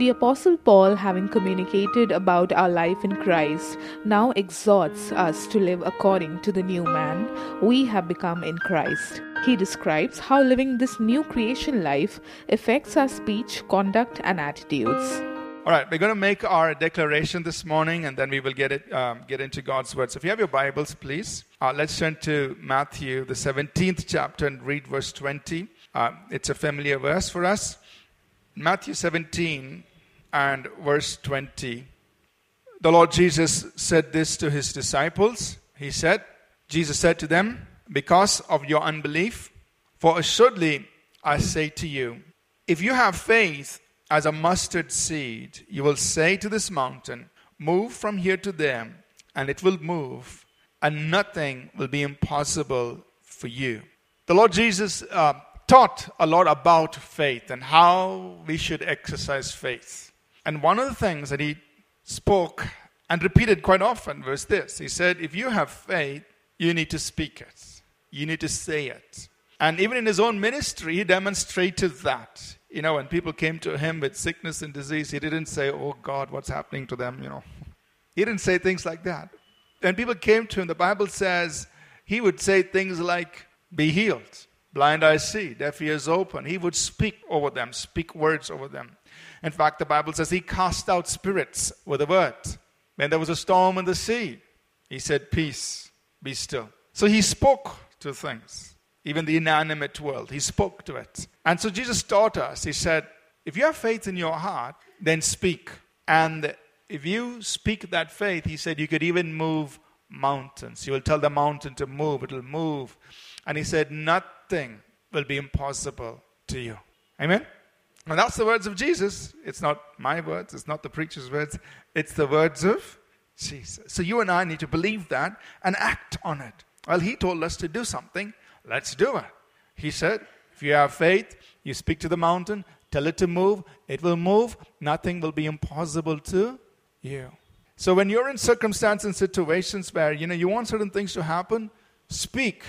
The Apostle Paul, having communicated about our life in Christ, now exhorts us to live according to the new man we have become in Christ. He describes how living this new creation life affects our speech, conduct, and attitudes. All right, we're going to make our declaration this morning, and then we will get it um, get into God's word. So, if you have your Bibles, please, uh, let's turn to Matthew, the 17th chapter, and read verse 20. Uh, it's a familiar verse for us. Matthew 17 and verse 20. The Lord Jesus said this to his disciples. He said, Jesus said to them, Because of your unbelief, for assuredly I say to you, if you have faith as a mustard seed, you will say to this mountain, Move from here to there, and it will move, and nothing will be impossible for you. The Lord Jesus uh, taught a lot about faith and how we should exercise faith. And one of the things that he spoke and repeated quite often was this He said, If you have faith, you need to speak it, you need to say it. And even in his own ministry, he demonstrated that. You know, when people came to him with sickness and disease, he didn't say, Oh God, what's happening to them? You know, he didn't say things like that. When people came to him, the Bible says he would say things like, Be healed, blind eyes see, deaf ears open. He would speak over them, speak words over them. In fact, the Bible says he cast out spirits with a word. When there was a storm in the sea, he said, Peace, be still. So he spoke to things even the inanimate world. He spoke to it. And so Jesus taught us, He said, if you have faith in your heart, then speak. And if you speak that faith, He said, you could even move mountains. You will tell the mountain to move, it will move. And He said, nothing will be impossible to you. Amen? And that's the words of Jesus. It's not my words, it's not the preacher's words, it's the words of Jesus. So you and I need to believe that and act on it. Well, He told us to do something. Let's do it. He said, if you have faith, you speak to the mountain, tell it to move, it will move. Nothing will be impossible to you. So when you're in circumstances and situations where you know you want certain things to happen, speak.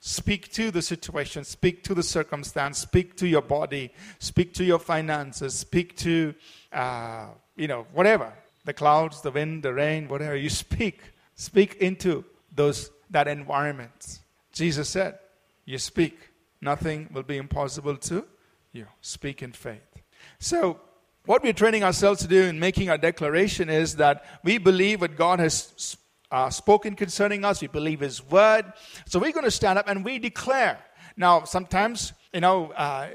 Speak to the situation, speak to the circumstance, speak to your body, speak to your finances, speak to uh, you know whatever the clouds, the wind, the rain, whatever you speak, speak into those that environment. Jesus said, you speak, nothing will be impossible to you. Speak in faith. So, what we're training ourselves to do in making our declaration is that we believe what God has uh, spoken concerning us, we believe His word. So, we're going to stand up and we declare. Now, sometimes, you know, uh,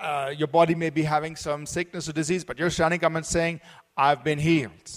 uh, your body may be having some sickness or disease, but you're standing up and saying, I've been healed.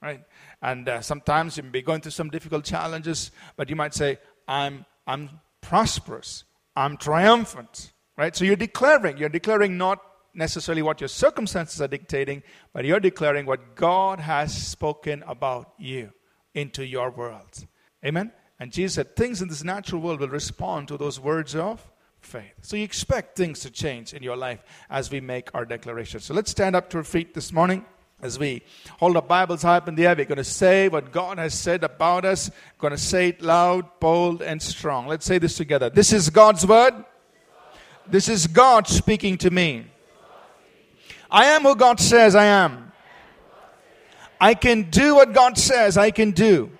Right? And uh, sometimes you may be going through some difficult challenges, but you might say, I'm, I'm prosperous. I'm triumphant. Right? So you're declaring. You're declaring not necessarily what your circumstances are dictating, but you're declaring what God has spoken about you into your world. Amen? And Jesus said, things in this natural world will respond to those words of faith. So you expect things to change in your life as we make our declaration. So let's stand up to our feet this morning. As we hold our Bibles high up in the air, we're going to say what God has said about us. We're going to say it loud, bold, and strong. Let's say this together. This is God's word. This is God speaking to me. I am who God says I am. I can do what God says I can do.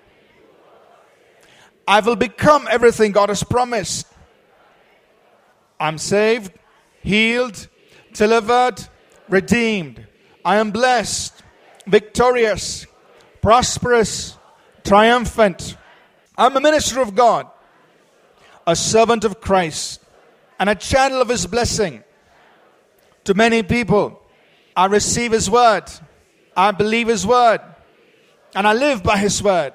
I will become everything God has promised. I'm saved, healed, delivered, redeemed. I am blessed, victorious, prosperous, triumphant. I'm a minister of God, a servant of Christ, and a channel of His blessing to many people. I receive His word, I believe His word, and I live by His word.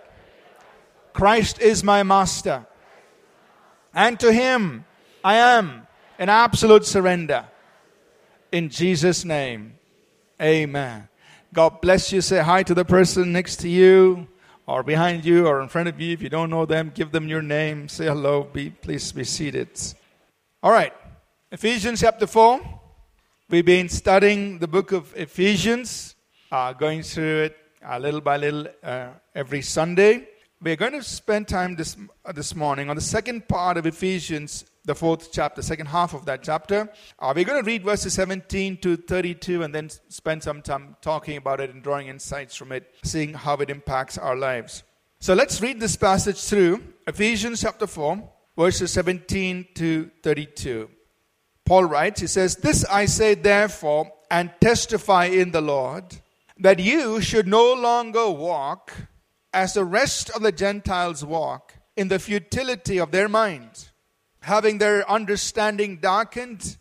Christ is my master, and to Him I am in absolute surrender. In Jesus' name. Amen. God bless you. Say hi to the person next to you or behind you or in front of you. If you don't know them, give them your name. Say hello. Be, please be seated. All right. Ephesians chapter 4. We've been studying the book of Ephesians, uh, going through it uh, little by little uh, every Sunday. We're going to spend time this, uh, this morning on the second part of Ephesians the fourth chapter, second half of that chapter. Uh, we're going to read verses 17 to 32 and then spend some time talking about it and drawing insights from it, seeing how it impacts our lives. So let's read this passage through Ephesians chapter 4, verses 17 to 32. Paul writes, he says, This I say therefore, and testify in the Lord, that you should no longer walk as the rest of the Gentiles walk in the futility of their mind having their understanding darkened,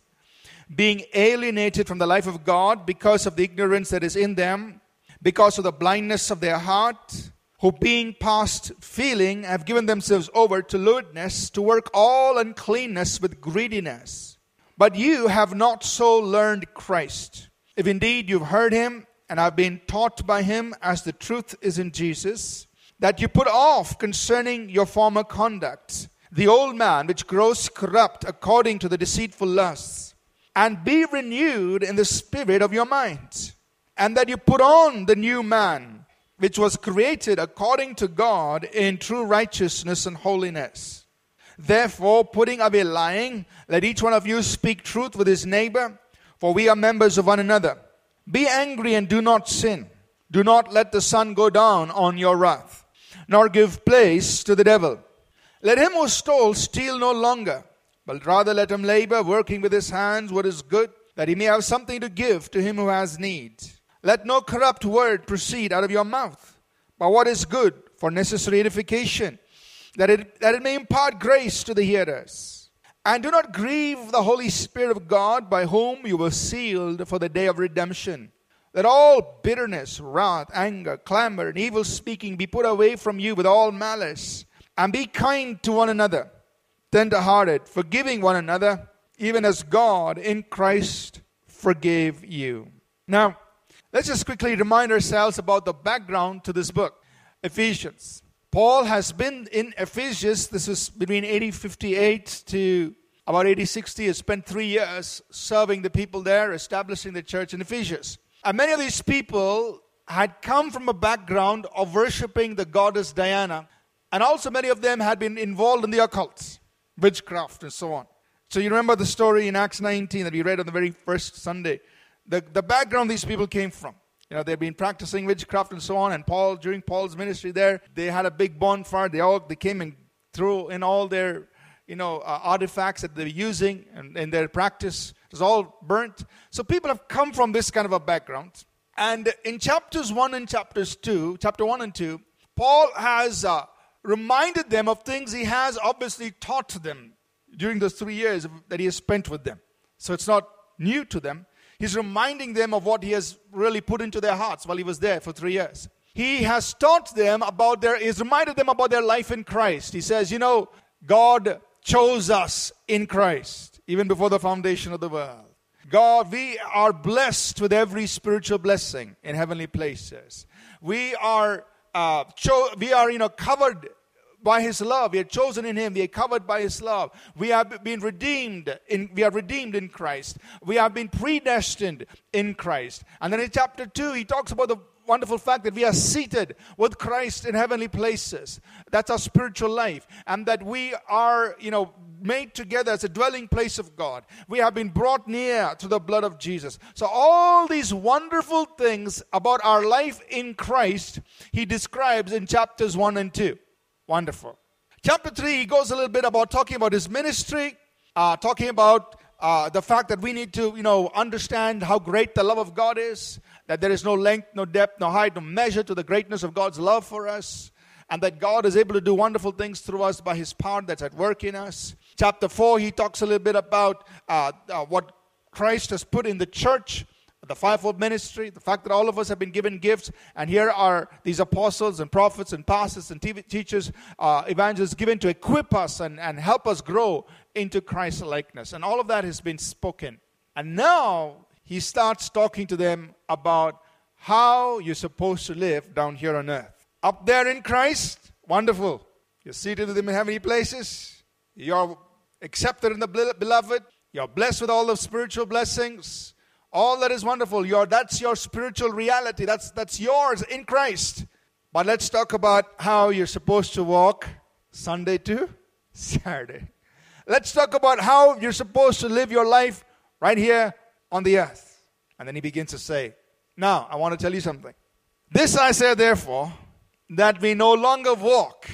being alienated from the life of God because of the ignorance that is in them, because of the blindness of their heart, who being past feeling have given themselves over to lewdness, to work all uncleanness with greediness. But you have not so learned Christ. If indeed you've heard him and I've been taught by him as the truth is in Jesus, that you put off concerning your former conduct the old man which grows corrupt according to the deceitful lusts, and be renewed in the spirit of your mind, and that you put on the new man which was created according to God in true righteousness and holiness. Therefore, putting away lying, let each one of you speak truth with his neighbor, for we are members of one another. Be angry and do not sin. Do not let the sun go down on your wrath, nor give place to the devil. Let him who stole steal no longer, but rather let him labor, working with his hands what is good, that he may have something to give to him who has need. Let no corrupt word proceed out of your mouth, but what is good for necessary edification, that it, that it may impart grace to the hearers. And do not grieve the Holy Spirit of God, by whom you were sealed for the day of redemption. Let all bitterness, wrath, anger, clamor, and evil speaking be put away from you with all malice and be kind to one another, tender-hearted, forgiving one another, even as God in Christ forgave you. Now, let's just quickly remind ourselves about the background to this book, Ephesians. Paul has been in Ephesus, this is between 8058 to about 8060, has spent three years serving the people there, establishing the church in Ephesus. And many of these people had come from a background of worshiping the goddess Diana and also, many of them had been involved in the occult, witchcraft, and so on. So, you remember the story in Acts 19 that we read on the very first Sunday. The, the background these people came from. You know, they've been practicing witchcraft and so on. And Paul, during Paul's ministry there, they had a big bonfire. They all they came and threw in all their, you know, uh, artifacts that they're using and in their practice. Was all burnt. So people have come from this kind of a background. And in chapters one and chapters two, chapter one and two, Paul has uh, reminded them of things he has obviously taught them during those three years that he has spent with them. So it's not new to them. He's reminding them of what he has really put into their hearts while he was there for three years. He has taught them about their, he's reminded them about their life in Christ. He says, you know, God chose us in Christ even before the foundation of the world. God, we are blessed with every spiritual blessing in heavenly places. We are uh, cho- we are, you know, covered by his love. We are chosen in him. We are covered by his love. We have been redeemed in, we are redeemed in Christ. We have been predestined in Christ. And then in chapter 2, he talks about the wonderful fact that we are seated with Christ in heavenly places. That's our spiritual life. And that we are, you know, made together as a dwelling place of God. We have been brought near to the blood of Jesus. So, all these wonderful things about our life in Christ, he describes in chapters 1 and 2. Wonderful. Chapter 3, he goes a little bit about talking about his ministry, uh, talking about uh, the fact that we need to, you know, understand how great the love of God is, that there is no length, no depth, no height, no measure to the greatness of God's love for us, and that God is able to do wonderful things through us by His power that's at work in us. Chapter 4, he talks a little bit about uh, uh, what Christ has put in the church, the fivefold ministry, the fact that all of us have been given gifts, and here are these apostles and prophets and pastors and teachers, uh, evangelists given to equip us and, and help us grow into Christ likeness. And all of that has been spoken. And now he starts talking to them about how you're supposed to live down here on earth. Up there in Christ, wonderful. You're seated with him in heavenly places. You're accepted in the beloved. You're blessed with all the spiritual blessings. All that is wonderful. You're, that's your spiritual reality. That's, that's yours in Christ. But let's talk about how you're supposed to walk Sunday to Saturday. Let's talk about how you're supposed to live your life right here on the earth. And then he begins to say, Now, I want to tell you something. This I say, therefore, that we no longer walk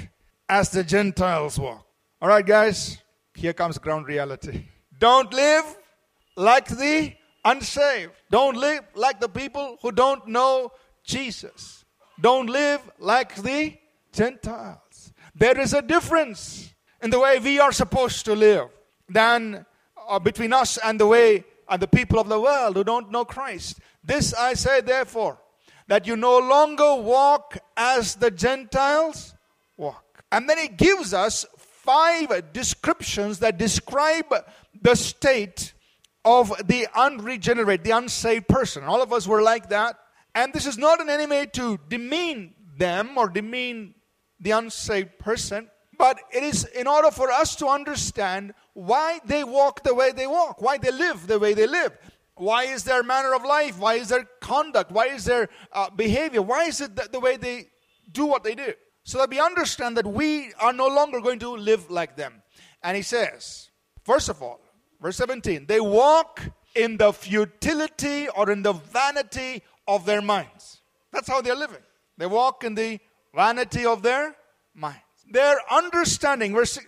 as the Gentiles walk. All right, guys, here comes ground reality. Don't live like the unsaved. Don't live like the people who don't know Jesus. Don't live like the Gentiles. There is a difference in the way we are supposed to live than uh, between us and the way and the people of the world who don't know Christ. This I say, therefore, that you no longer walk as the Gentiles walk. And then he gives us five descriptions that describe the state of the unregenerate, the unsaved person. All of us were like that. And this is not any way to demean them or demean the unsaved person, but it is in order for us to understand why they walk the way they walk, why they live the way they live. Why is their manner of life? Why is their conduct? Why is their uh, behavior? Why is it the, the way they do what they do? So that we understand that we are no longer going to live like them. And he says, first of all, verse 17, they walk in the futility or in the vanity of their minds. That's how they're living. They walk in the vanity of their minds. Their understanding, verse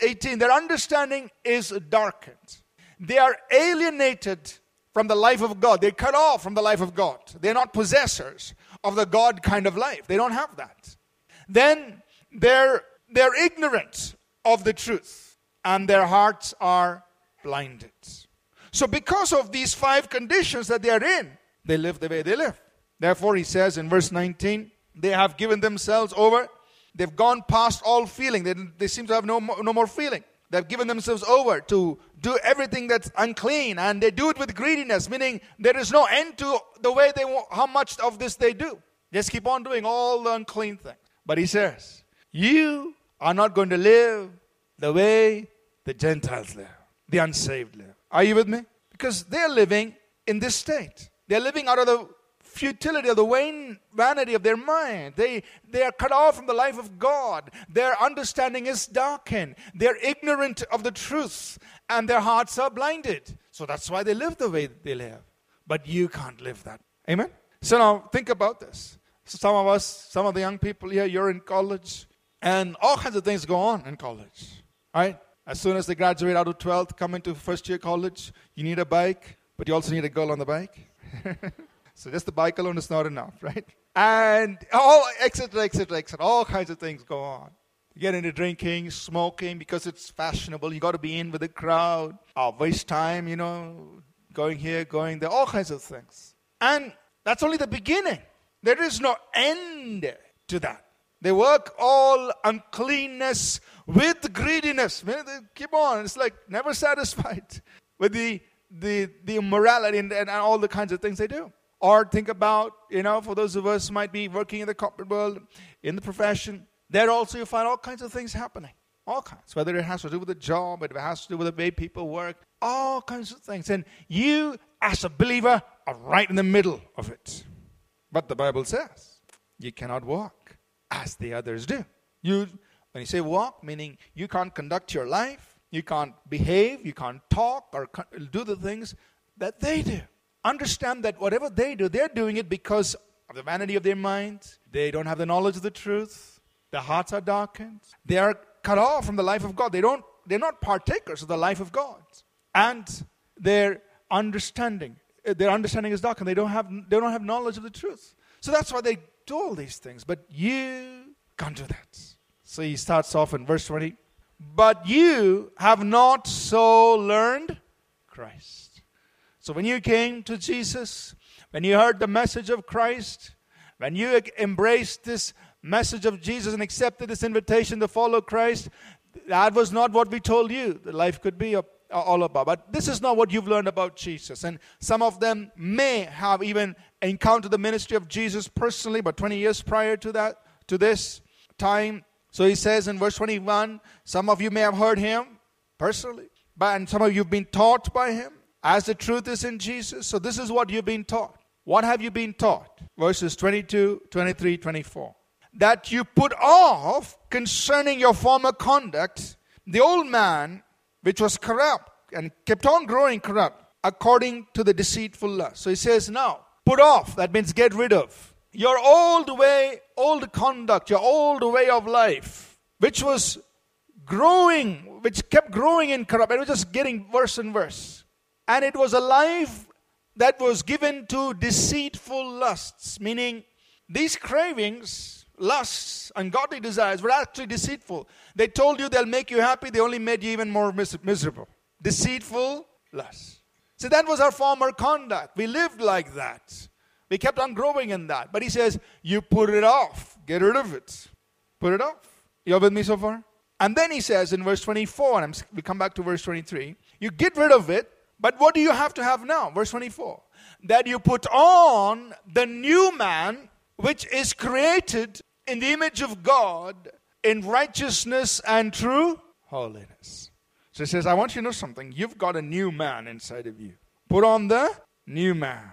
18, their understanding is darkened. They are alienated from the life of God. They're cut off from the life of God. They're not possessors of the God kind of life. They don't have that. Then they're, they're ignorant of the truth and their hearts are blinded. So, because of these five conditions that they are in, they live the way they live. Therefore, he says in verse 19, they have given themselves over. They've gone past all feeling. They, they seem to have no no more feeling. They've given themselves over to do everything that's unclean, and they do it with greediness, meaning there is no end to the way they want, how much of this they do. Just keep on doing all the unclean things. But he says, You are not going to live the way the Gentiles live, the unsaved live. Are you with me? Because they're living in this state. They're living out of the futility of the vain vanity of their mind. They, they are cut off from the life of God. Their understanding is darkened. They're ignorant of the truth, and their hearts are blinded. So that's why they live the way they live. But you can't live that. Amen? So now think about this. So some of us, some of the young people here, you're in college, and all kinds of things go on in college. Right? As soon as they graduate out of 12th, come into first year college, you need a bike, but you also need a girl on the bike. So just the bike alone is not enough, right? And all, etc., etc., etc., all kinds of things go on. You get into drinking, smoking because it's fashionable. You got to be in with the crowd. Uh, waste time, you know, going here, going there, all kinds of things. And that's only the beginning. There is no end to that. They work all uncleanness with greediness. They keep on. It's like never satisfied with the, the, the immorality and, and all the kinds of things they do. Or think about, you know, for those of us who might be working in the corporate world, in the profession, there also you find all kinds of things happening. All kinds. Whether it has to do with the job, it has to do with the way people work, all kinds of things. And you, as a believer, are right in the middle of it. But the Bible says you cannot walk as the others do. You, when you say walk, meaning you can't conduct your life, you can't behave, you can't talk or do the things that they do understand that whatever they do, they're doing it because of the vanity of their minds. They don't have the knowledge of the truth. Their hearts are darkened. They are cut off from the life of God. They don't, they're not partakers of the life of God. And their understanding, their understanding is darkened. They don't have, they don't have knowledge of the truth. So that's why they do all these things. But you can't do that. So he starts off in verse 20. But you have not so learned Christ. So when you came to Jesus, when you heard the message of Christ, when you embraced this message of Jesus and accepted this invitation to follow Christ, that was not what we told you that life could be all about. But this is not what you've learned about Jesus. And some of them may have even encountered the ministry of Jesus personally, but 20 years prior to that, to this time. So he says in verse 21, some of you may have heard him personally, but and some of you have been taught by him as the truth is in Jesus. So this is what you've been taught. What have you been taught? Verses 22, 23, 24. That you put off concerning your former conduct the old man which was corrupt and kept on growing corrupt according to the deceitful lust. So he says, now put off, that means get rid of your old way, old conduct, your old way of life, which was growing, which kept growing in corrupt, it was just getting worse and worse. And it was a life that was given to deceitful lusts, meaning these cravings, lusts, ungodly desires were actually deceitful. They told you they'll make you happy, they only made you even more mis- miserable. Deceitful lusts. So that was our former conduct. We lived like that. We kept on growing in that. But he says, you put it off. Get rid of it. Put it off. You're with me so far? And then he says in verse 24, and we come back to verse 23, you get rid of it, but what do you have to have now? Verse 24. That you put on the new man, which is created in the image of God in righteousness and true holiness. So he says, I want you to know something. You've got a new man inside of you. Put on the new man.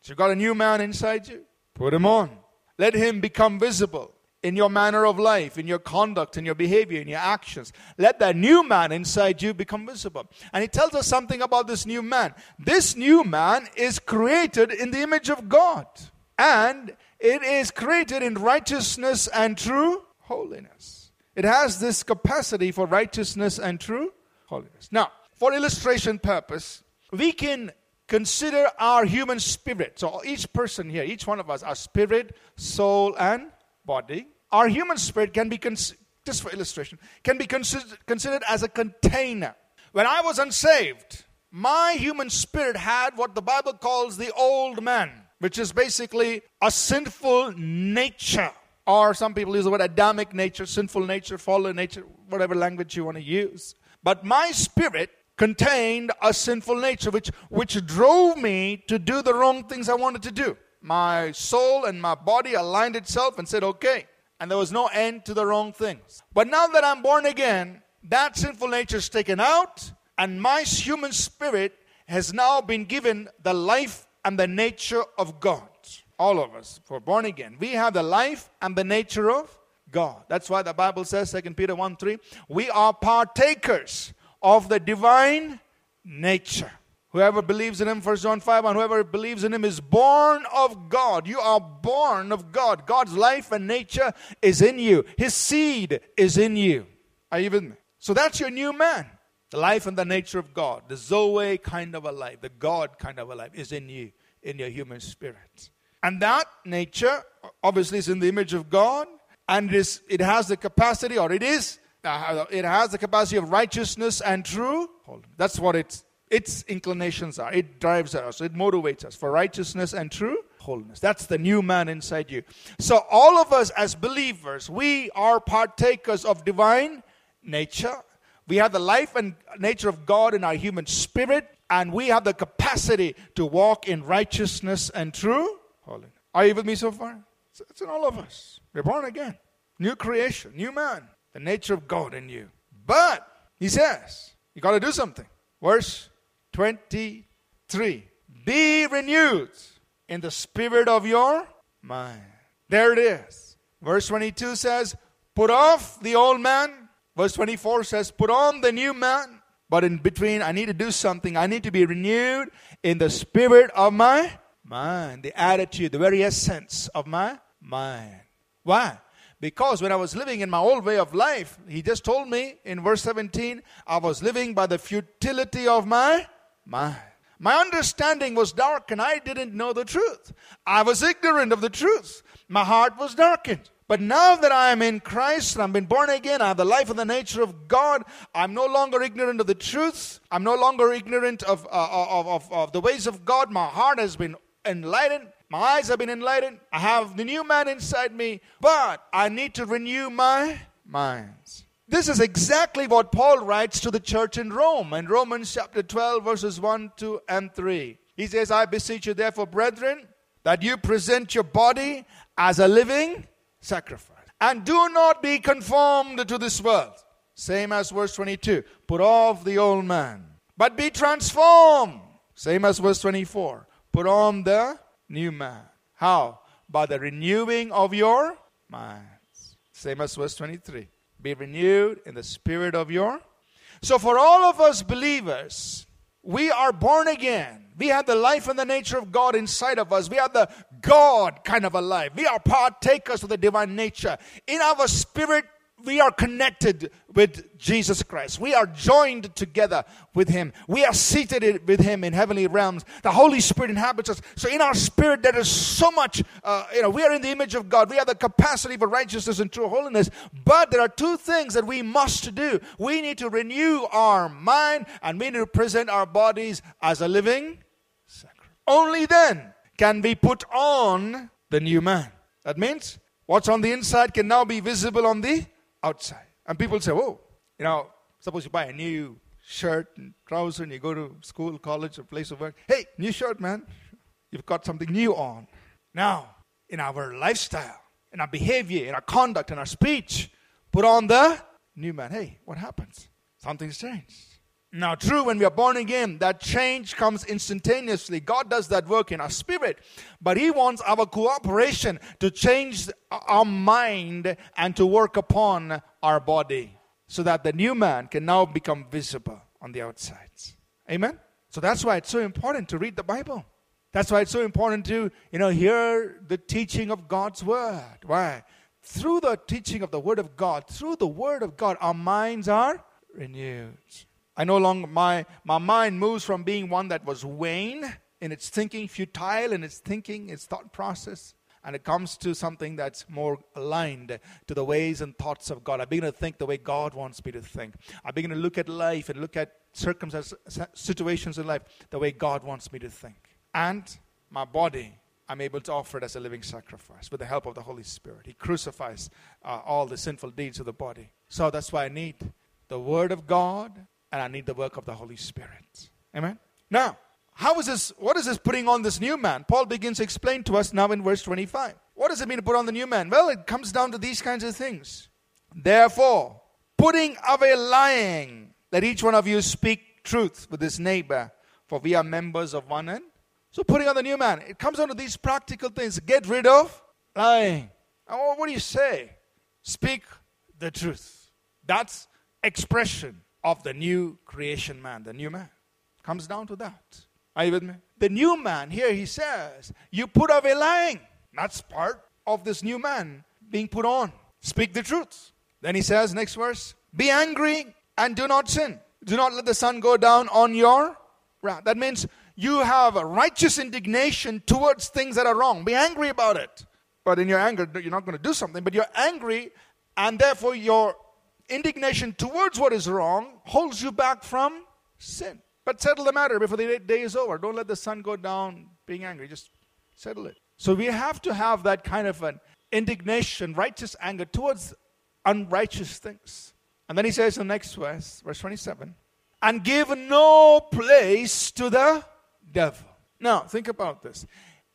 So you've got a new man inside you. Put him on. Let him become visible in your manner of life, in your conduct, in your behavior, in your actions. Let that new man inside you become visible. And he tells us something about this new man. This new man is created in the image of God, and it is created in righteousness and true holiness. It has this capacity for righteousness and true holiness. Now, for illustration purpose, we can consider our human spirit. So each person here, each one of us, our spirit, soul, and body our human spirit can be, cons- just for illustration, can be considered, considered as a container. When I was unsaved, my human spirit had what the Bible calls the old man, which is basically a sinful nature. Or some people use the word Adamic nature, sinful nature, fallen nature, whatever language you want to use. But my spirit contained a sinful nature which, which drove me to do the wrong things I wanted to do. My soul and my body aligned itself and said, okay, and there was no end to the wrong things. But now that I'm born again, that sinful nature is taken out, and my human spirit has now been given the life and the nature of God. All of us, for born again, we have the life and the nature of God. That's why the Bible says, 2 Peter 1 3, we are partakers of the divine nature. Whoever believes in him, 1 John 5, and whoever believes in him is born of God. You are born of God. God's life and nature is in you, his seed is in you. Are you with me? So that's your new man. Life and the nature of God, the Zoe kind of a life, the God kind of a life is in you, in your human spirit. And that nature obviously is in the image of God, and it, is, it has the capacity, or it is, uh, it has the capacity of righteousness and true. That's what it's its inclinations are. It drives us, it motivates us for righteousness and true holiness. That's the new man inside you. So, all of us as believers, we are partakers of divine nature. We have the life and nature of God in our human spirit, and we have the capacity to walk in righteousness and true holiness. Are you with me so far? It's in all of us. We're born again. New creation, new man, the nature of God in you. But, he says, you got to do something. Verse 23. Be renewed in the spirit of your mind. There it is. Verse 22 says, Put off the old man. Verse 24 says, Put on the new man. But in between, I need to do something. I need to be renewed in the spirit of my mind, the attitude, the very essence of my mind. Why? Because when I was living in my old way of life, he just told me in verse 17, I was living by the futility of my my, my understanding was dark and I didn't know the truth. I was ignorant of the truth. My heart was darkened. But now that I am in Christ and I've been born again, I have the life and the nature of God. I'm no longer ignorant of the truth. I'm no longer ignorant of, uh, of, of, of the ways of God. My heart has been enlightened. My eyes have been enlightened. I have the new man inside me, but I need to renew my minds. This is exactly what Paul writes to the church in Rome in Romans chapter 12, verses 1, 2, and 3. He says, I beseech you, therefore, brethren, that you present your body as a living sacrifice. And do not be conformed to this world. Same as verse 22. Put off the old man. But be transformed. Same as verse 24. Put on the new man. How? By the renewing of your minds. Same as verse 23 be renewed in the spirit of your. So, for all of us believers, we are born again. We have the life and the nature of God inside of us. We are the God kind of a life. We are partakers of the divine nature. In our spirit, we are connected with Jesus Christ. We are joined together with Him. We are seated with Him in heavenly realms. The Holy Spirit inhabits us. So, in our spirit, there is so much, uh, you know, we are in the image of God. We have the capacity for righteousness and true holiness. But there are two things that we must do. We need to renew our mind and we need to present our bodies as a living. Only then can we put on the new man. That means what's on the inside can now be visible on the outside. And people say, whoa, you know, suppose you buy a new shirt and trousers and you go to school, college, or place of work. Hey, new shirt, man. You've got something new on. Now, in our lifestyle, in our behavior, in our conduct, in our speech, put on the new man. Hey, what happens? Something's changed. Now, true, when we are born again, that change comes instantaneously. God does that work in our spirit, but He wants our cooperation to change our mind and to work upon our body so that the new man can now become visible on the outsides. Amen? So that's why it's so important to read the Bible. That's why it's so important to, you know, hear the teaching of God's word. Why? Through the teaching of the word of God, through the word of God, our minds are renewed. I no longer, my, my mind moves from being one that was vain in its thinking, futile in its thinking, its thought process, and it comes to something that's more aligned to the ways and thoughts of God. I begin to think the way God wants me to think. I begin to look at life and look at circumstances, situations in life the way God wants me to think. And my body, I'm able to offer it as a living sacrifice with the help of the Holy Spirit. He crucifies uh, all the sinful deeds of the body. So that's why I need the Word of God and I need the work of the Holy Spirit. Amen? Now, how is this? What is this putting on this new man? Paul begins to explain to us now in verse 25. What does it mean to put on the new man? Well, it comes down to these kinds of things. Therefore, putting away lying, let each one of you speak truth with his neighbor, for we are members of one end. So, putting on the new man, it comes down to these practical things. Get rid of lying. Oh, what do you say? Speak the truth. That's expression of the new creation man, the new man. Comes down to that. Are you with me? The new man, here he says, you put away lying. That's part of this new man being put on. Speak the truth. Then he says, next verse, be angry and do not sin. Do not let the sun go down on your wrath. That means you have a righteous indignation towards things that are wrong. Be angry about it. But in your anger, you're not going to do something, but you're angry, and therefore your indignation towards what is wrong holds you back from sin. But settle the matter before the day is over. Don't let the sun go down being angry. Just settle it. So we have to have that kind of an indignation, righteous anger towards unrighteous things. And then he says in the next verse, verse 27, and give no place to the devil. Now, think about this.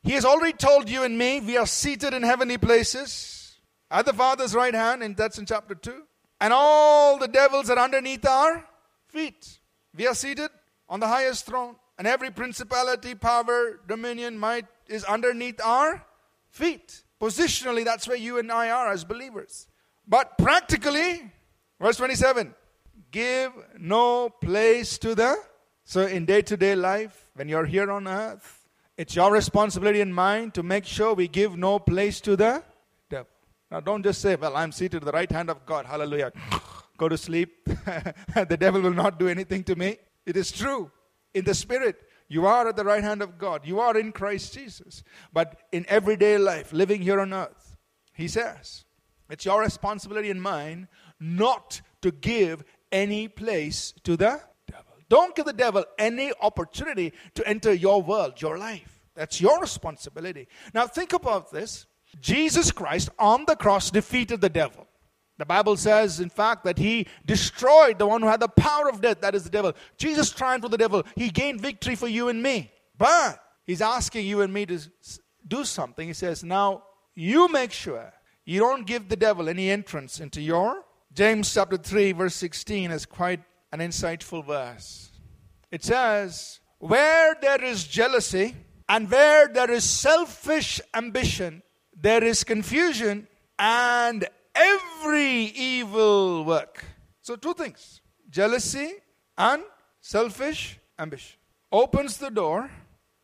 He has already told you and me we are seated in heavenly places at the Father's right hand, and that's in chapter 2 and all the devils are underneath our feet. We are seated on the highest throne, and every principality, power, dominion, might is underneath our feet. Positionally, that's where you and I are as believers. But practically, verse 27 give no place to the. So, in day to day life, when you're here on earth, it's your responsibility and mine to make sure we give no place to the now, don't just say, Well, I'm seated at the right hand of God. Hallelujah. Go to sleep. the devil will not do anything to me. It is true. In the spirit, you are at the right hand of God. You are in Christ Jesus. But in everyday life, living here on earth, he says, it's your responsibility and mine not to give any place to the devil. Don't give the devil any opportunity to enter your world, your life. That's your responsibility. Now, think about this. Jesus Christ on the cross defeated the devil. The Bible says, in fact, that he destroyed the one who had the power of death, that is the devil. Jesus triumphed with the devil. He gained victory for you and me. But he's asking you and me to do something. He says, now you make sure you don't give the devil any entrance into your. James chapter 3, verse 16 is quite an insightful verse. It says, Where there is jealousy and where there is selfish ambition, there is confusion and every evil work. So, two things jealousy, and selfish ambition. Opens the door.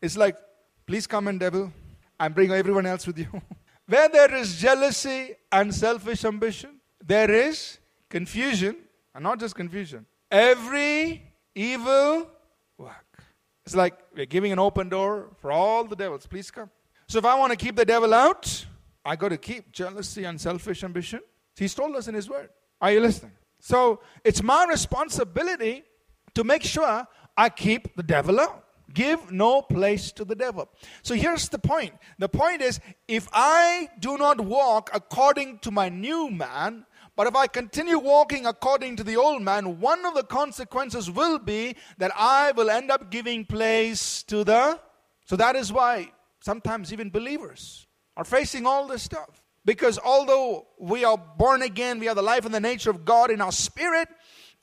It's like, please come in, devil, and bring everyone else with you. Where there is jealousy and selfish ambition, there is confusion, and not just confusion, every evil work. It's like we're giving an open door for all the devils. Please come. So if I want to keep the devil out, I got to keep jealousy and selfish ambition. He's told us in His Word. Are you listening? So it's my responsibility to make sure I keep the devil out. Give no place to the devil. So here's the point. The point is if I do not walk according to my new man, but if I continue walking according to the old man, one of the consequences will be that I will end up giving place to the. So that is why sometimes even believers are facing all this stuff. Because although we are born again, we have the life and the nature of God in our spirit,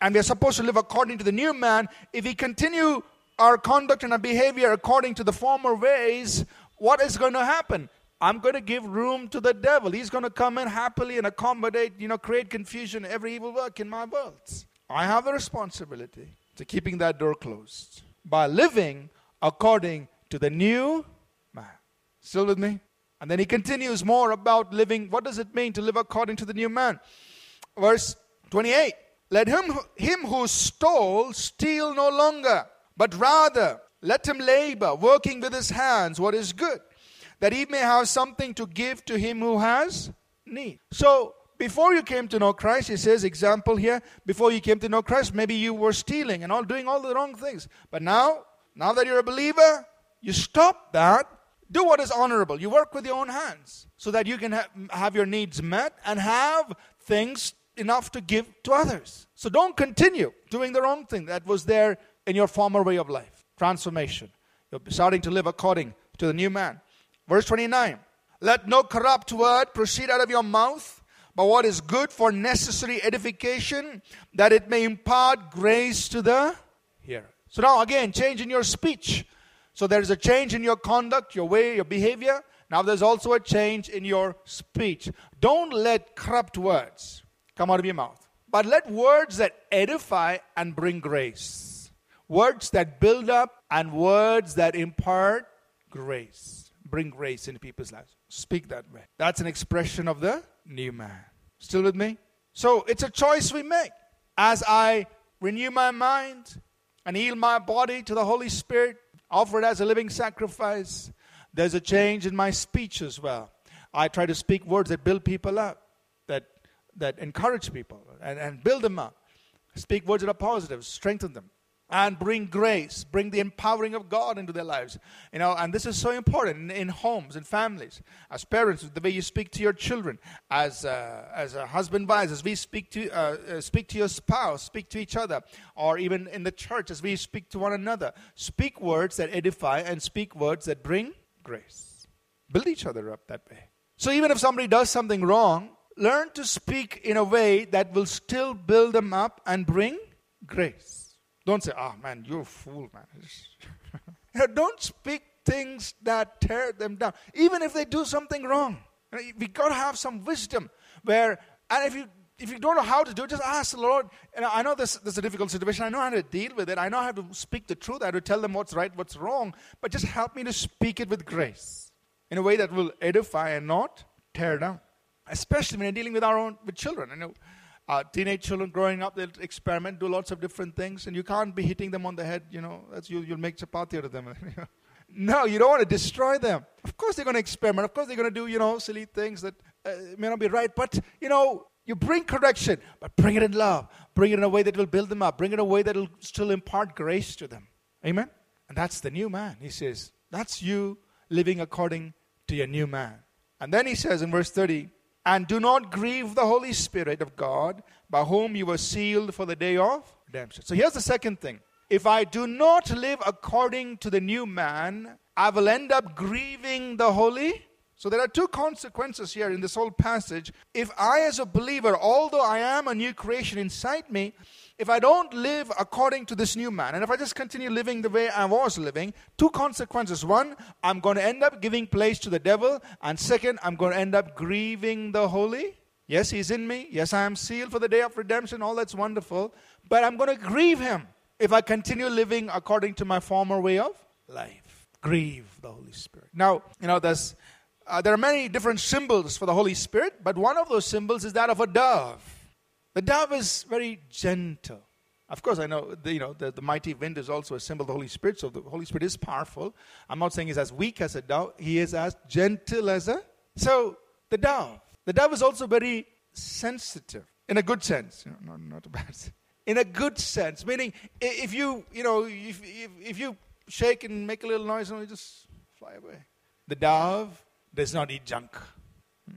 and we are supposed to live according to the new man, if we continue our conduct and our behavior according to the former ways, what is going to happen? I'm going to give room to the devil. He's going to come in happily and accommodate, you know, create confusion, every evil work in my world. I have the responsibility to keeping that door closed by living according to the new. Still with me? And then he continues more about living. What does it mean to live according to the new man? Verse 28 Let him, him who stole steal no longer, but rather let him labor, working with his hands what is good, that he may have something to give to him who has need. So, before you came to know Christ, he says, example here, before you came to know Christ, maybe you were stealing and all doing all the wrong things. But now, now that you're a believer, you stop that do what is honorable. You work with your own hands so that you can ha- have your needs met and have things enough to give to others. So don't continue doing the wrong thing that was there in your former way of life. Transformation. You're starting to live according to the new man. Verse 29 Let no corrupt word proceed out of your mouth, but what is good for necessary edification, that it may impart grace to the hearer. So now, again, change in your speech. So there is a change in your conduct, your way, your behavior. Now there's also a change in your speech. Don't let corrupt words come out of your mouth, but let words that edify and bring grace. Words that build up and words that impart grace. Bring grace into people's lives. Speak that way. That's an expression of the new man. Still with me? So it's a choice we make. As I renew my mind and yield my body to the Holy Spirit, offered as a living sacrifice. There's a change in my speech as well. I try to speak words that build people up, that, that encourage people and, and build them up. Speak words that are positive, strengthen them and bring grace, bring the empowering of God into their lives. You know, and this is so important in, in homes and families. As parents, the way you speak to your children, as uh, as a husband wives, as we speak to uh, uh, speak to your spouse, speak to each other, or even in the church as we speak to one another. Speak words that edify and speak words that bring grace. Build each other up that way. So even if somebody does something wrong, learn to speak in a way that will still build them up and bring grace. Don't say, oh man, you're a fool, man. don't speak things that tear them down, even if they do something wrong. We got to have some wisdom where, and if you if you don't know how to do it, just ask the Lord. Know, I know this, this is a difficult situation. I know how to deal with it. I know how to speak the truth. I to tell them what's right, what's wrong. But just help me to speak it with grace in a way that will edify and not tear down. Especially when you're dealing with our own with children. I know uh, teenage children growing up, they'll experiment, do lots of different things, and you can't be hitting them on the head, you know, that's you, you'll make chapati out of them. no, you don't want to destroy them. Of course they're going to experiment. Of course they're going to do, you know, silly things that uh, may not be right. But, you know, you bring correction, but bring it in love. Bring it in a way that will build them up. Bring it in a way that will still impart grace to them. Amen? And that's the new man. He says, that's you living according to your new man. And then he says in verse 30, and do not grieve the Holy Spirit of God, by whom you were sealed for the day of redemption. So here's the second thing. If I do not live according to the new man, I will end up grieving the Holy. So there are two consequences here in this whole passage. If I, as a believer, although I am a new creation inside me, if I don't live according to this new man, and if I just continue living the way I was living, two consequences. One, I'm going to end up giving place to the devil, and second, I'm going to end up grieving the Holy Yes, He's in me. Yes, I am sealed for the day of redemption. All that's wonderful. But I'm going to grieve Him if I continue living according to my former way of life. Grieve the Holy Spirit. Now, you know, there's, uh, there are many different symbols for the Holy Spirit, but one of those symbols is that of a dove. The dove is very gentle. Of course, I know the, you know the, the mighty wind is also a symbol of the Holy Spirit. So the Holy Spirit is powerful. I'm not saying he's as weak as a dove. He is as gentle as a. So the dove. The dove is also very sensitive in a good sense, you know, not, not a bad sense. In a good sense, meaning if you you know if, if, if you shake and make a little noise, and you just fly away. The dove does not eat junk.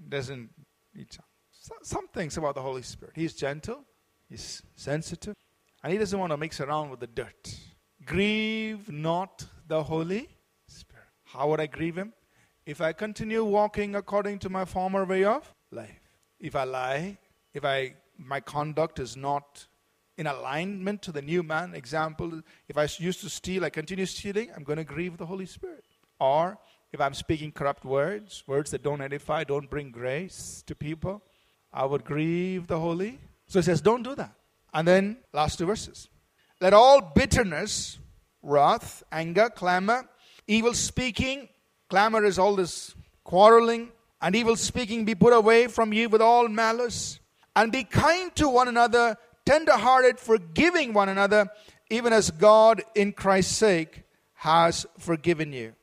Doesn't eat junk. So, some things about the Holy Spirit. He's gentle. He's sensitive. And he doesn't want to mix around with the dirt. Grieve not the Holy Spirit. How would I grieve him? If I continue walking according to my former way of life. If I lie, if I my conduct is not in alignment to the new man, example, if I used to steal, I continue stealing, I'm going to grieve the Holy Spirit. Or if I'm speaking corrupt words, words that don't edify, don't bring grace to people, I would grieve the Holy. So he says, don't do that. And then, last two verses. Let all bitterness, wrath, anger, clamor, evil speaking, clamor is all this quarreling, and evil speaking be put away from you with all malice. And be kind to one another, tender hearted, forgiving one another, even as God in Christ's sake has forgiven you.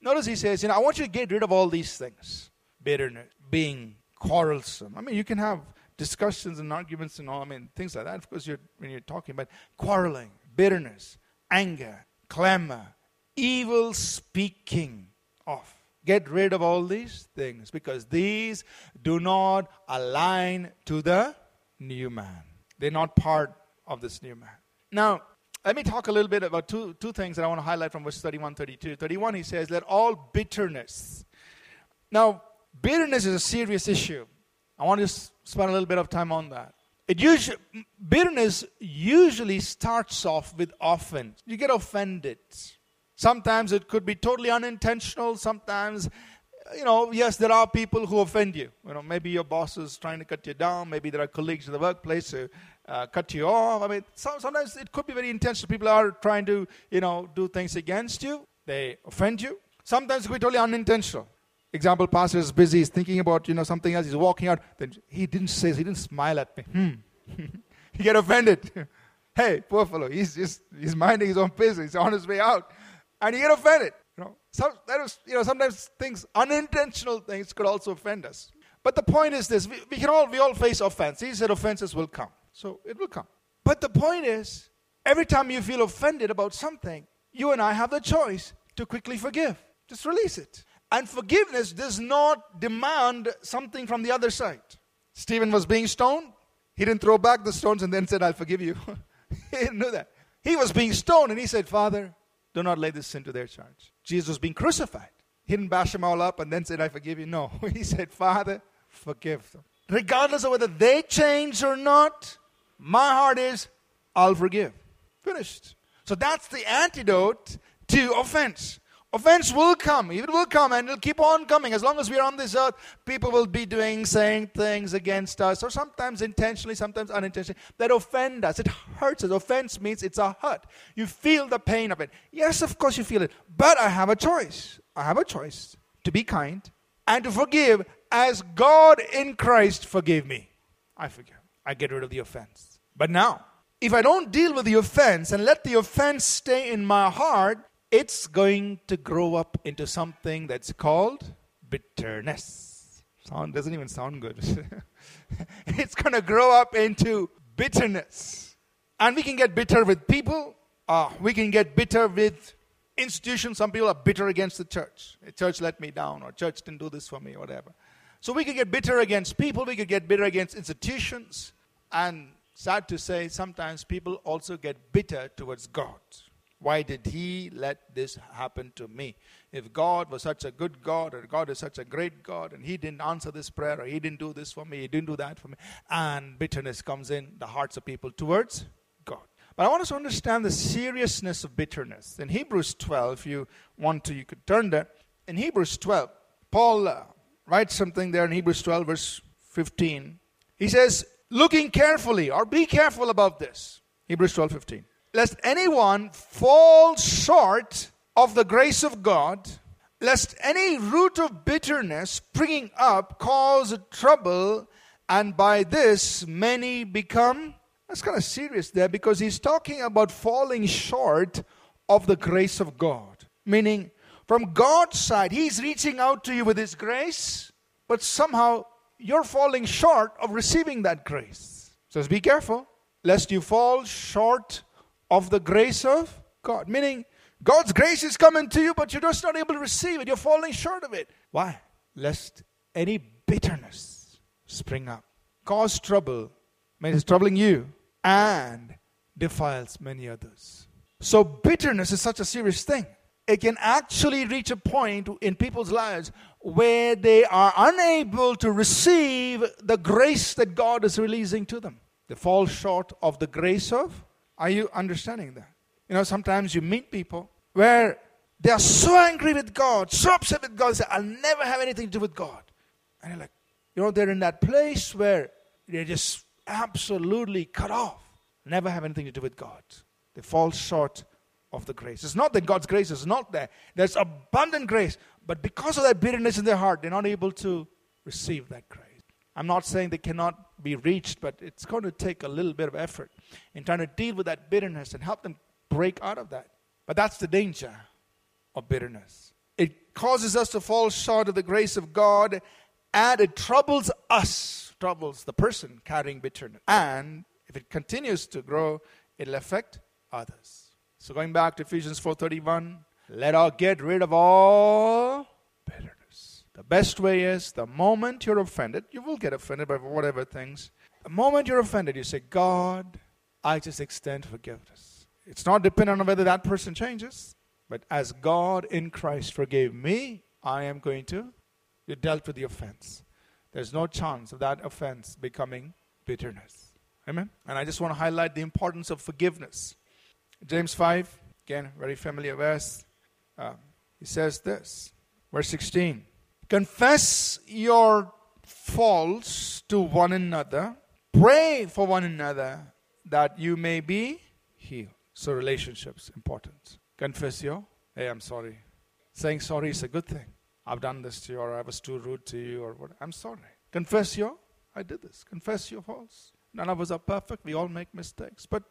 Notice he says, you know, I want you to get rid of all these things bitterness, being quarrelsome. I mean, you can have discussions and arguments and all, I mean, things like that. Of course, you're, when you're talking about quarreling, bitterness, anger, clamor, evil speaking off. Get rid of all these things because these do not align to the new man. They're not part of this new man. Now, let me talk a little bit about two, two things that I want to highlight from verse 31 32. 31, he says, Let all bitterness. Now, bitterness is a serious issue. I want to spend a little bit of time on that. It usually, bitterness usually starts off with offense. You get offended. Sometimes it could be totally unintentional. Sometimes, you know, yes, there are people who offend you. You know, maybe your boss is trying to cut you down. Maybe there are colleagues in the workplace who uh, cut you off. I mean, sometimes it could be very intentional. People are trying to, you know, do things against you. They offend you. Sometimes it could be totally unintentional. Example, pastor is busy, he's thinking about, you know, something else, he's walking out, then he didn't say, he didn't smile at me. Hmm. he get offended. hey, poor fellow, he's just, he's minding his own business, he's on his way out. And he get offended. You know, so that was, you know, sometimes things, unintentional things could also offend us. But the point is this, we, we can all, we all face offense. He said offenses will come. So it will come. But the point is, every time you feel offended about something, you and I have the choice to quickly forgive. Just release it. And forgiveness does not demand something from the other side. Stephen was being stoned. He didn't throw back the stones and then said, I'll forgive you. he didn't do that. He was being stoned and he said, Father, do not lay this sin to their charge. Jesus was being crucified. He didn't bash them all up and then said, I forgive you. No. He said, Father, forgive them. Regardless of whether they change or not, my heart is, I'll forgive. Finished. So that's the antidote to offense. Offense will come. It will come and it'll keep on coming. As long as we're on this earth, people will be doing, saying things against us, or sometimes intentionally, sometimes unintentionally, that offend us. It hurts us. Offense means it's a hurt. You feel the pain of it. Yes, of course you feel it. But I have a choice. I have a choice to be kind and to forgive as God in Christ forgave me. I forgive. I get rid of the offense. But now, if I don't deal with the offense and let the offense stay in my heart, it's going to grow up into something that's called bitterness. Sound doesn't even sound good. it's going to grow up into bitterness. And we can get bitter with people, uh, we can get bitter with institutions. Some people are bitter against the church. The church let me down, or church didn't do this for me, whatever. So we could get bitter against people, we could get bitter against institutions, and sad to say, sometimes people also get bitter towards God. Why did he let this happen to me? If God was such a good God, or God is such a great God, and he didn't answer this prayer, or he didn't do this for me, he didn't do that for me, and bitterness comes in the hearts of people towards God. But I want us to understand the seriousness of bitterness. In Hebrews 12, if you want to, you could turn there. In Hebrews 12, Paul uh, writes something there in Hebrews 12, verse 15. He says, looking carefully or be careful about this. Hebrews 12 15. Lest anyone fall short of the grace of God, lest any root of bitterness springing up cause trouble, and by this many become. That's kind of serious there because he's talking about falling short of the grace of God. Meaning, from God's side, He's reaching out to you with His grace, but somehow you're falling short of receiving that grace. So be careful lest you fall short of the grace of God. Meaning, God's grace is coming to you, but you're just not able to receive it. You're falling short of it. Why? Lest any bitterness spring up, cause trouble, means it's troubling you, and defiles many others. So, bitterness is such a serious thing. It can actually reach a point in people's lives where they are unable to receive the grace that God is releasing to them. They fall short of the grace of. Are you understanding that? You know, sometimes you meet people where they are so angry with God, so upset with God, they say, I'll never have anything to do with God. And you're like, you know, they're in that place where they're just absolutely cut off, never have anything to do with God. They fall short of the grace. It's not that God's grace is not there, there's abundant grace. But because of that bitterness in their heart, they're not able to receive that grace. I'm not saying they cannot be reached, but it's going to take a little bit of effort in trying to deal with that bitterness and help them break out of that. But that's the danger of bitterness. It causes us to fall short of the grace of God, and it troubles us, troubles the person carrying bitterness. And if it continues to grow, it'll affect others. So going back to Ephesians 4:31, let us get rid of all bitterness. The best way is the moment you're offended, you will get offended by whatever things. The moment you're offended, you say, God, I just extend forgiveness. It's not dependent on whether that person changes, but as God in Christ forgave me, I am going to. You dealt with the offense. There's no chance of that offense becoming bitterness. Amen? And I just want to highlight the importance of forgiveness. James 5, again, very familiar verse. Uh, he says this, verse 16 Confess your faults to one another, pray for one another that you may be healed. So, relationships important. Confess your, hey, I'm sorry. Saying sorry is a good thing. I've done this to you, or I was too rude to you, or what. I'm sorry. Confess your, I did this. Confess your faults. None of us are perfect. We all make mistakes. But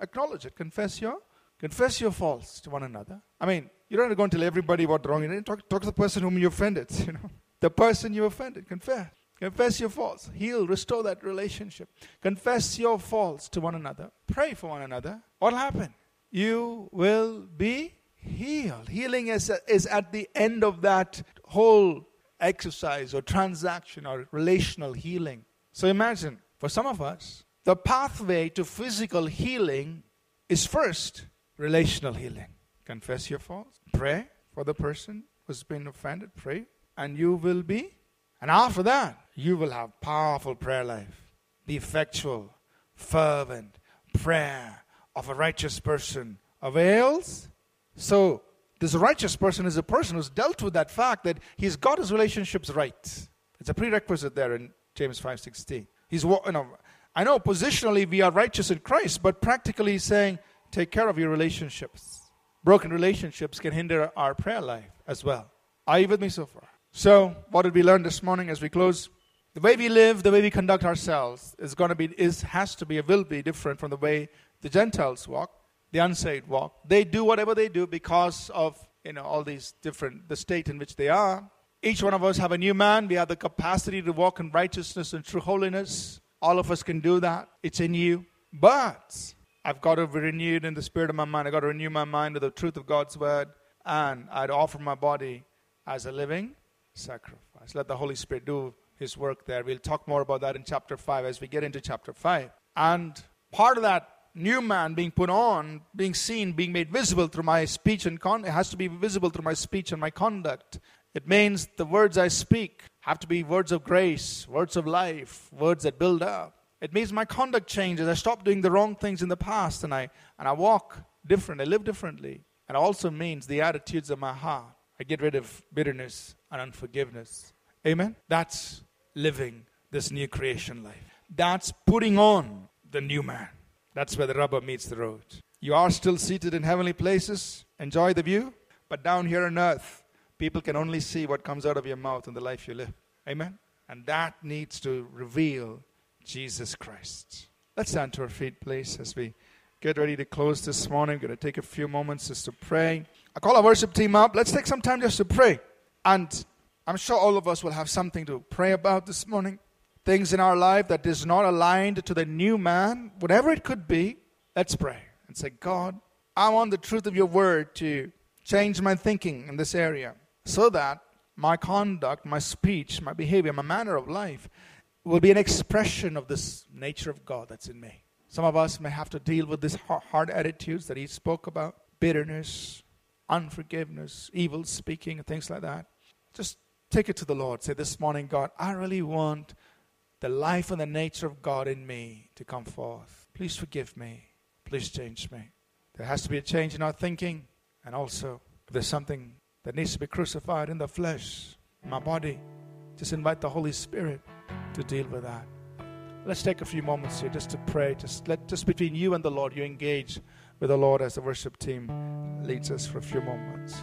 acknowledge it. Confess your confess your faults to one another. I mean, you don't have to go and tell everybody what wrong you. Talk, talk to the person whom you offended. You know, the person you offended. Confess. Confess your faults. Heal, restore that relationship. Confess your faults to one another. Pray for one another. What'll happen? You will be healed. Healing is, is at the end of that whole exercise or transaction or relational healing. So imagine, for some of us, the pathway to physical healing is first relational healing. Confess your faults, pray for the person who's been offended, pray, and you will be. And after that, you will have powerful prayer life. The effectual, fervent prayer of a righteous person avails. So, this righteous person is a person who's dealt with that fact that he's got his relationships right. It's a prerequisite there in James 5:16. He's you know, I know positionally we are righteous in Christ, but practically he's saying take care of your relationships. Broken relationships can hinder our prayer life as well. Are you with me so far? So, what did we learn this morning as we close? The way we live, the way we conduct ourselves is going to be is has to be will be different from the way the Gentiles walk, the unsaved walk. They do whatever they do because of you know all these different the state in which they are. Each one of us have a new man. We have the capacity to walk in righteousness and true holiness. All of us can do that. It's in you. But I've got to be renewed in the spirit of my mind. I've got to renew my mind with the truth of God's word. And I'd offer my body as a living sacrifice. Let the Holy Spirit do his work there. We'll talk more about that in chapter 5 as we get into chapter 5. And part of that new man being put on, being seen, being made visible through my speech and con- it has to be visible through my speech and my conduct. It means the words I speak have to be words of grace, words of life, words that build up. It means my conduct changes. I stop doing the wrong things in the past and I, and I walk different. I live differently. And it also means the attitudes of my heart. I get rid of bitterness and unforgiveness. Amen? That's living this new creation life. That's putting on the new man. That's where the rubber meets the road. You are still seated in heavenly places, enjoy the view, but down here on earth, people can only see what comes out of your mouth and the life you live. Amen? And that needs to reveal Jesus Christ. Let's stand to our feet, please, as we get ready to close this morning. We're going to take a few moments just to pray. I call our worship team up. Let's take some time just to pray. And I'm sure all of us will have something to pray about this morning. Things in our life that is not aligned to the new man, whatever it could be, let's pray and say, God, I want the truth of your word to change my thinking in this area so that my conduct, my speech, my behavior, my manner of life will be an expression of this nature of God that's in me. Some of us may have to deal with these hard attitudes that he spoke about bitterness, unforgiveness, evil speaking, and things like that. Just take it to the Lord. Say, This morning, God, I really want the life and the nature of God in me to come forth. Please forgive me. Please change me. There has to be a change in our thinking, and also, if there's something that needs to be crucified in the flesh, in my body, just invite the Holy Spirit to deal with that. Let's take a few moments here just to pray. Just let just between you and the Lord, you engage with the Lord as the worship team leads us for a few moments.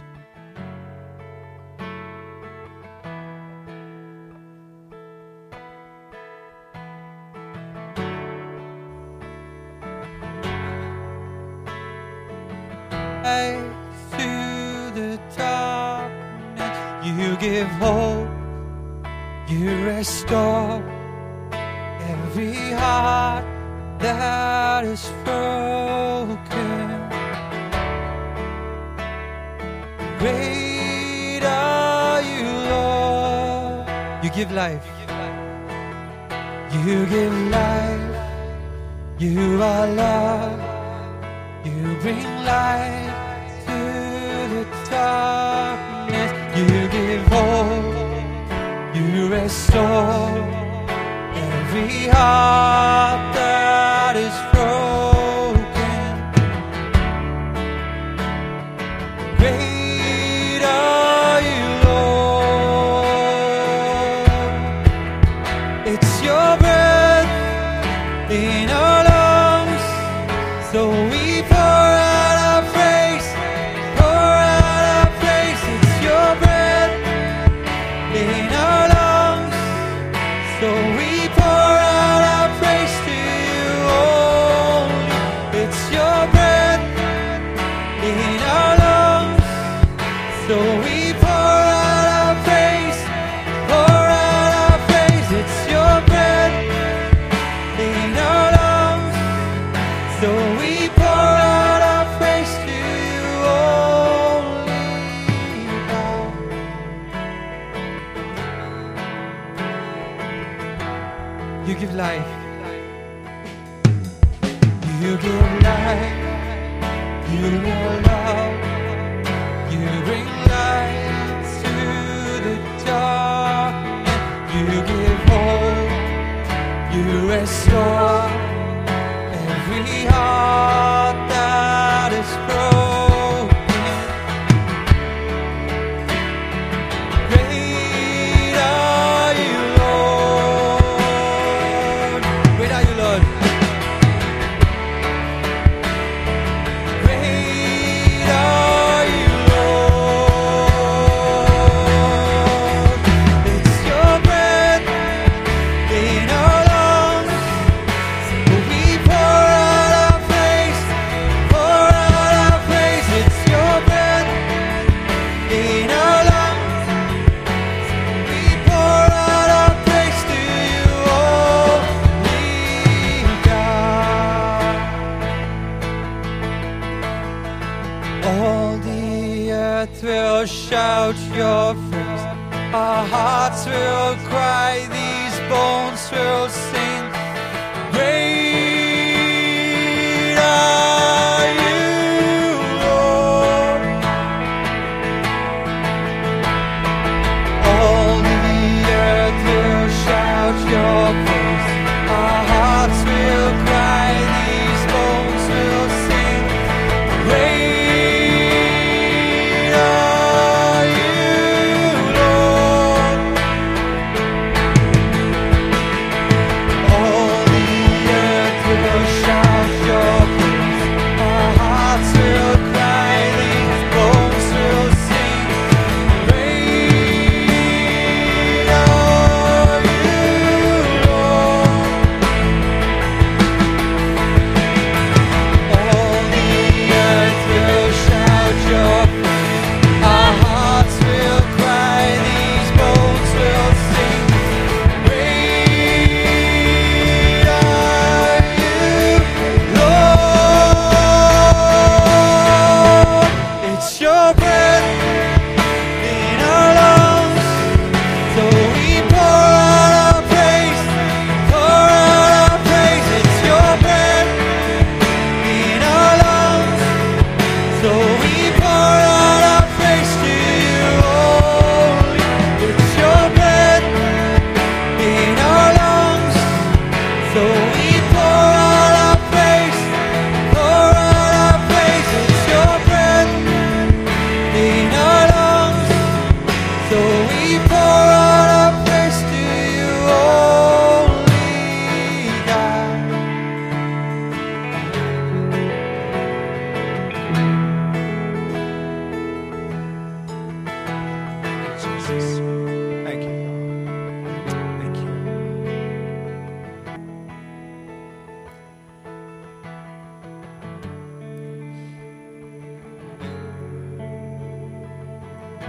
Great are you, Lord. It's your breath in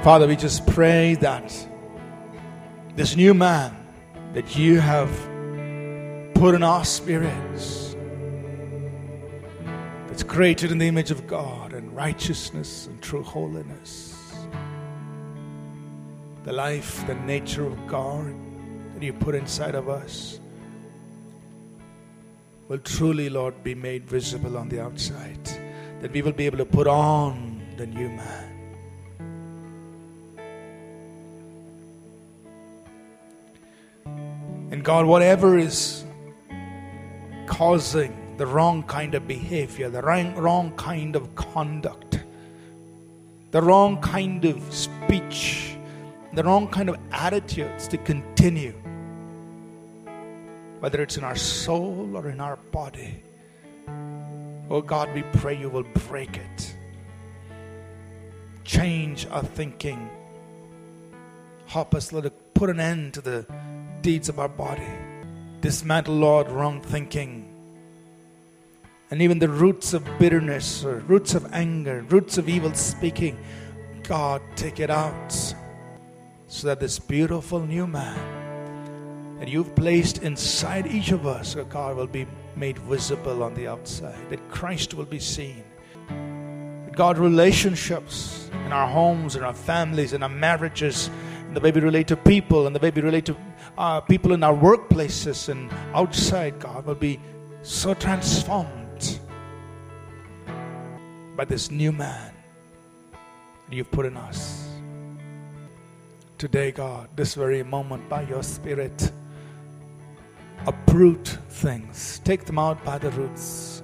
Father, we just pray that this new man that you have put in our spirits, that's created in the image of God and righteousness and true holiness, the life, the nature of God that you put inside of us will truly, Lord, be made visible on the outside. That we will be able to put on the new man. And God, whatever is causing the wrong kind of behavior, the wrong, wrong kind of conduct, the wrong kind of speech, the wrong kind of attitudes to continue, whether it's in our soul or in our body. Oh God, we pray you will break it. Change our thinking. Help us, let it put an end to the deeds of our body. Dismantle, Lord, wrong thinking. And even the roots of bitterness or roots of anger, roots of evil speaking. God, take it out so that this beautiful new man that you've placed inside each of us, oh God, will be made visible on the outside, that Christ will be seen. That God, relationships in our homes, in our families, in our marriages, in the way we relate to people, and the way we relate to uh, people in our workplaces and outside, God, will be so transformed by this new man that you've put in us. Today, God, this very moment, by your Spirit, uproot things, take them out by the roots.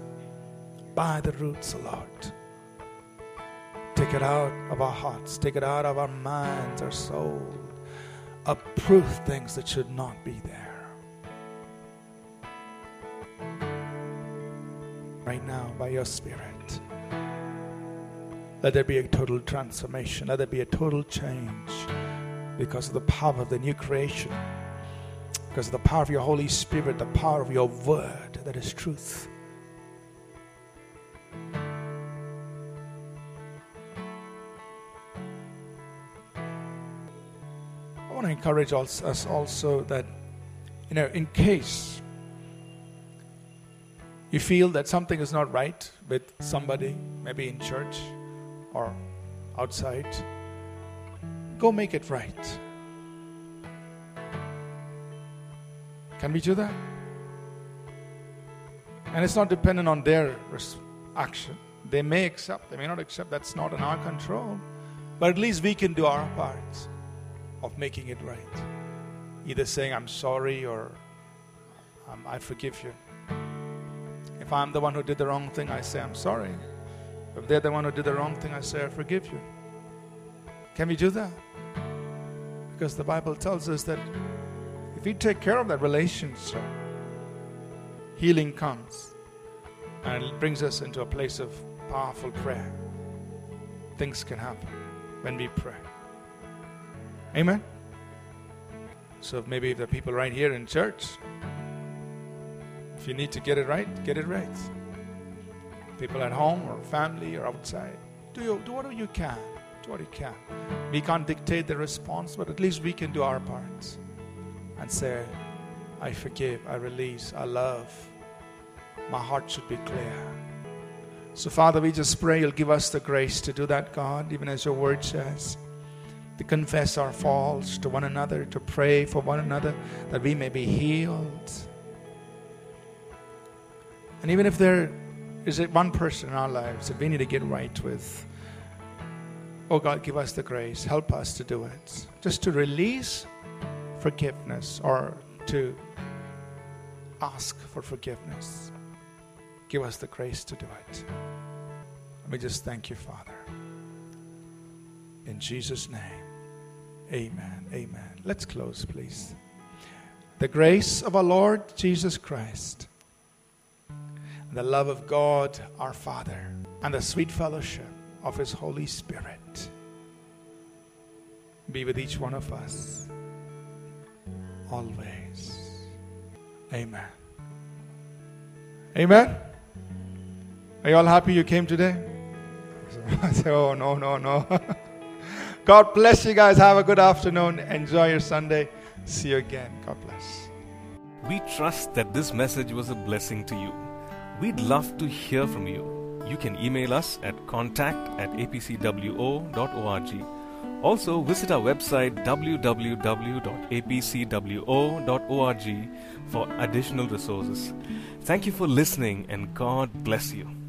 By the roots, Lord. Take it out of our hearts, take it out of our minds, our soul. Uproot things that should not be there. Right now, by your Spirit. Let there be a total transformation. Let there be a total change because of the power of the new creation, because of the power of your Holy Spirit, the power of your word that is truth. Encourage us also that, you know, in case you feel that something is not right with somebody, maybe in church or outside, go make it right. Can we do that? And it's not dependent on their action. They may accept, they may not accept, that's not in our control. But at least we can do our part of making it right. Either saying, I'm sorry, or um, I forgive you. If I'm the one who did the wrong thing, I say, I'm sorry. If they're the one who did the wrong thing, I say, I forgive you. Can we do that? Because the Bible tells us that if we take care of that relationship, healing comes and it brings us into a place of powerful prayer. Things can happen when we pray. Amen. So maybe if the people right here in church, if you need to get it right, get it right. People at home or family or outside, do you, do whatever you can. Do what you can. We can't dictate the response, but at least we can do our parts and say, I forgive, I release, I love. My heart should be clear. So, Father, we just pray you'll give us the grace to do that, God, even as your word says to confess our faults to one another, to pray for one another that we may be healed. And even if there is one person in our lives that we need to get right with, oh God, give us the grace. Help us to do it. Just to release forgiveness or to ask for forgiveness. Give us the grace to do it. Let me just thank you, Father. In Jesus' name, amen. Amen. Let's close, please. The grace of our Lord Jesus Christ, the love of God our Father, and the sweet fellowship of His Holy Spirit be with each one of us always. Amen. Amen. Are you all happy you came today? I say, oh, no, no, no. God bless you guys. Have a good afternoon. Enjoy your Sunday. See you again. God bless. We trust that this message was a blessing to you. We'd love to hear from you. You can email us at contact at apcwo.org. Also, visit our website www.apcwo.org for additional resources. Thank you for listening and God bless you.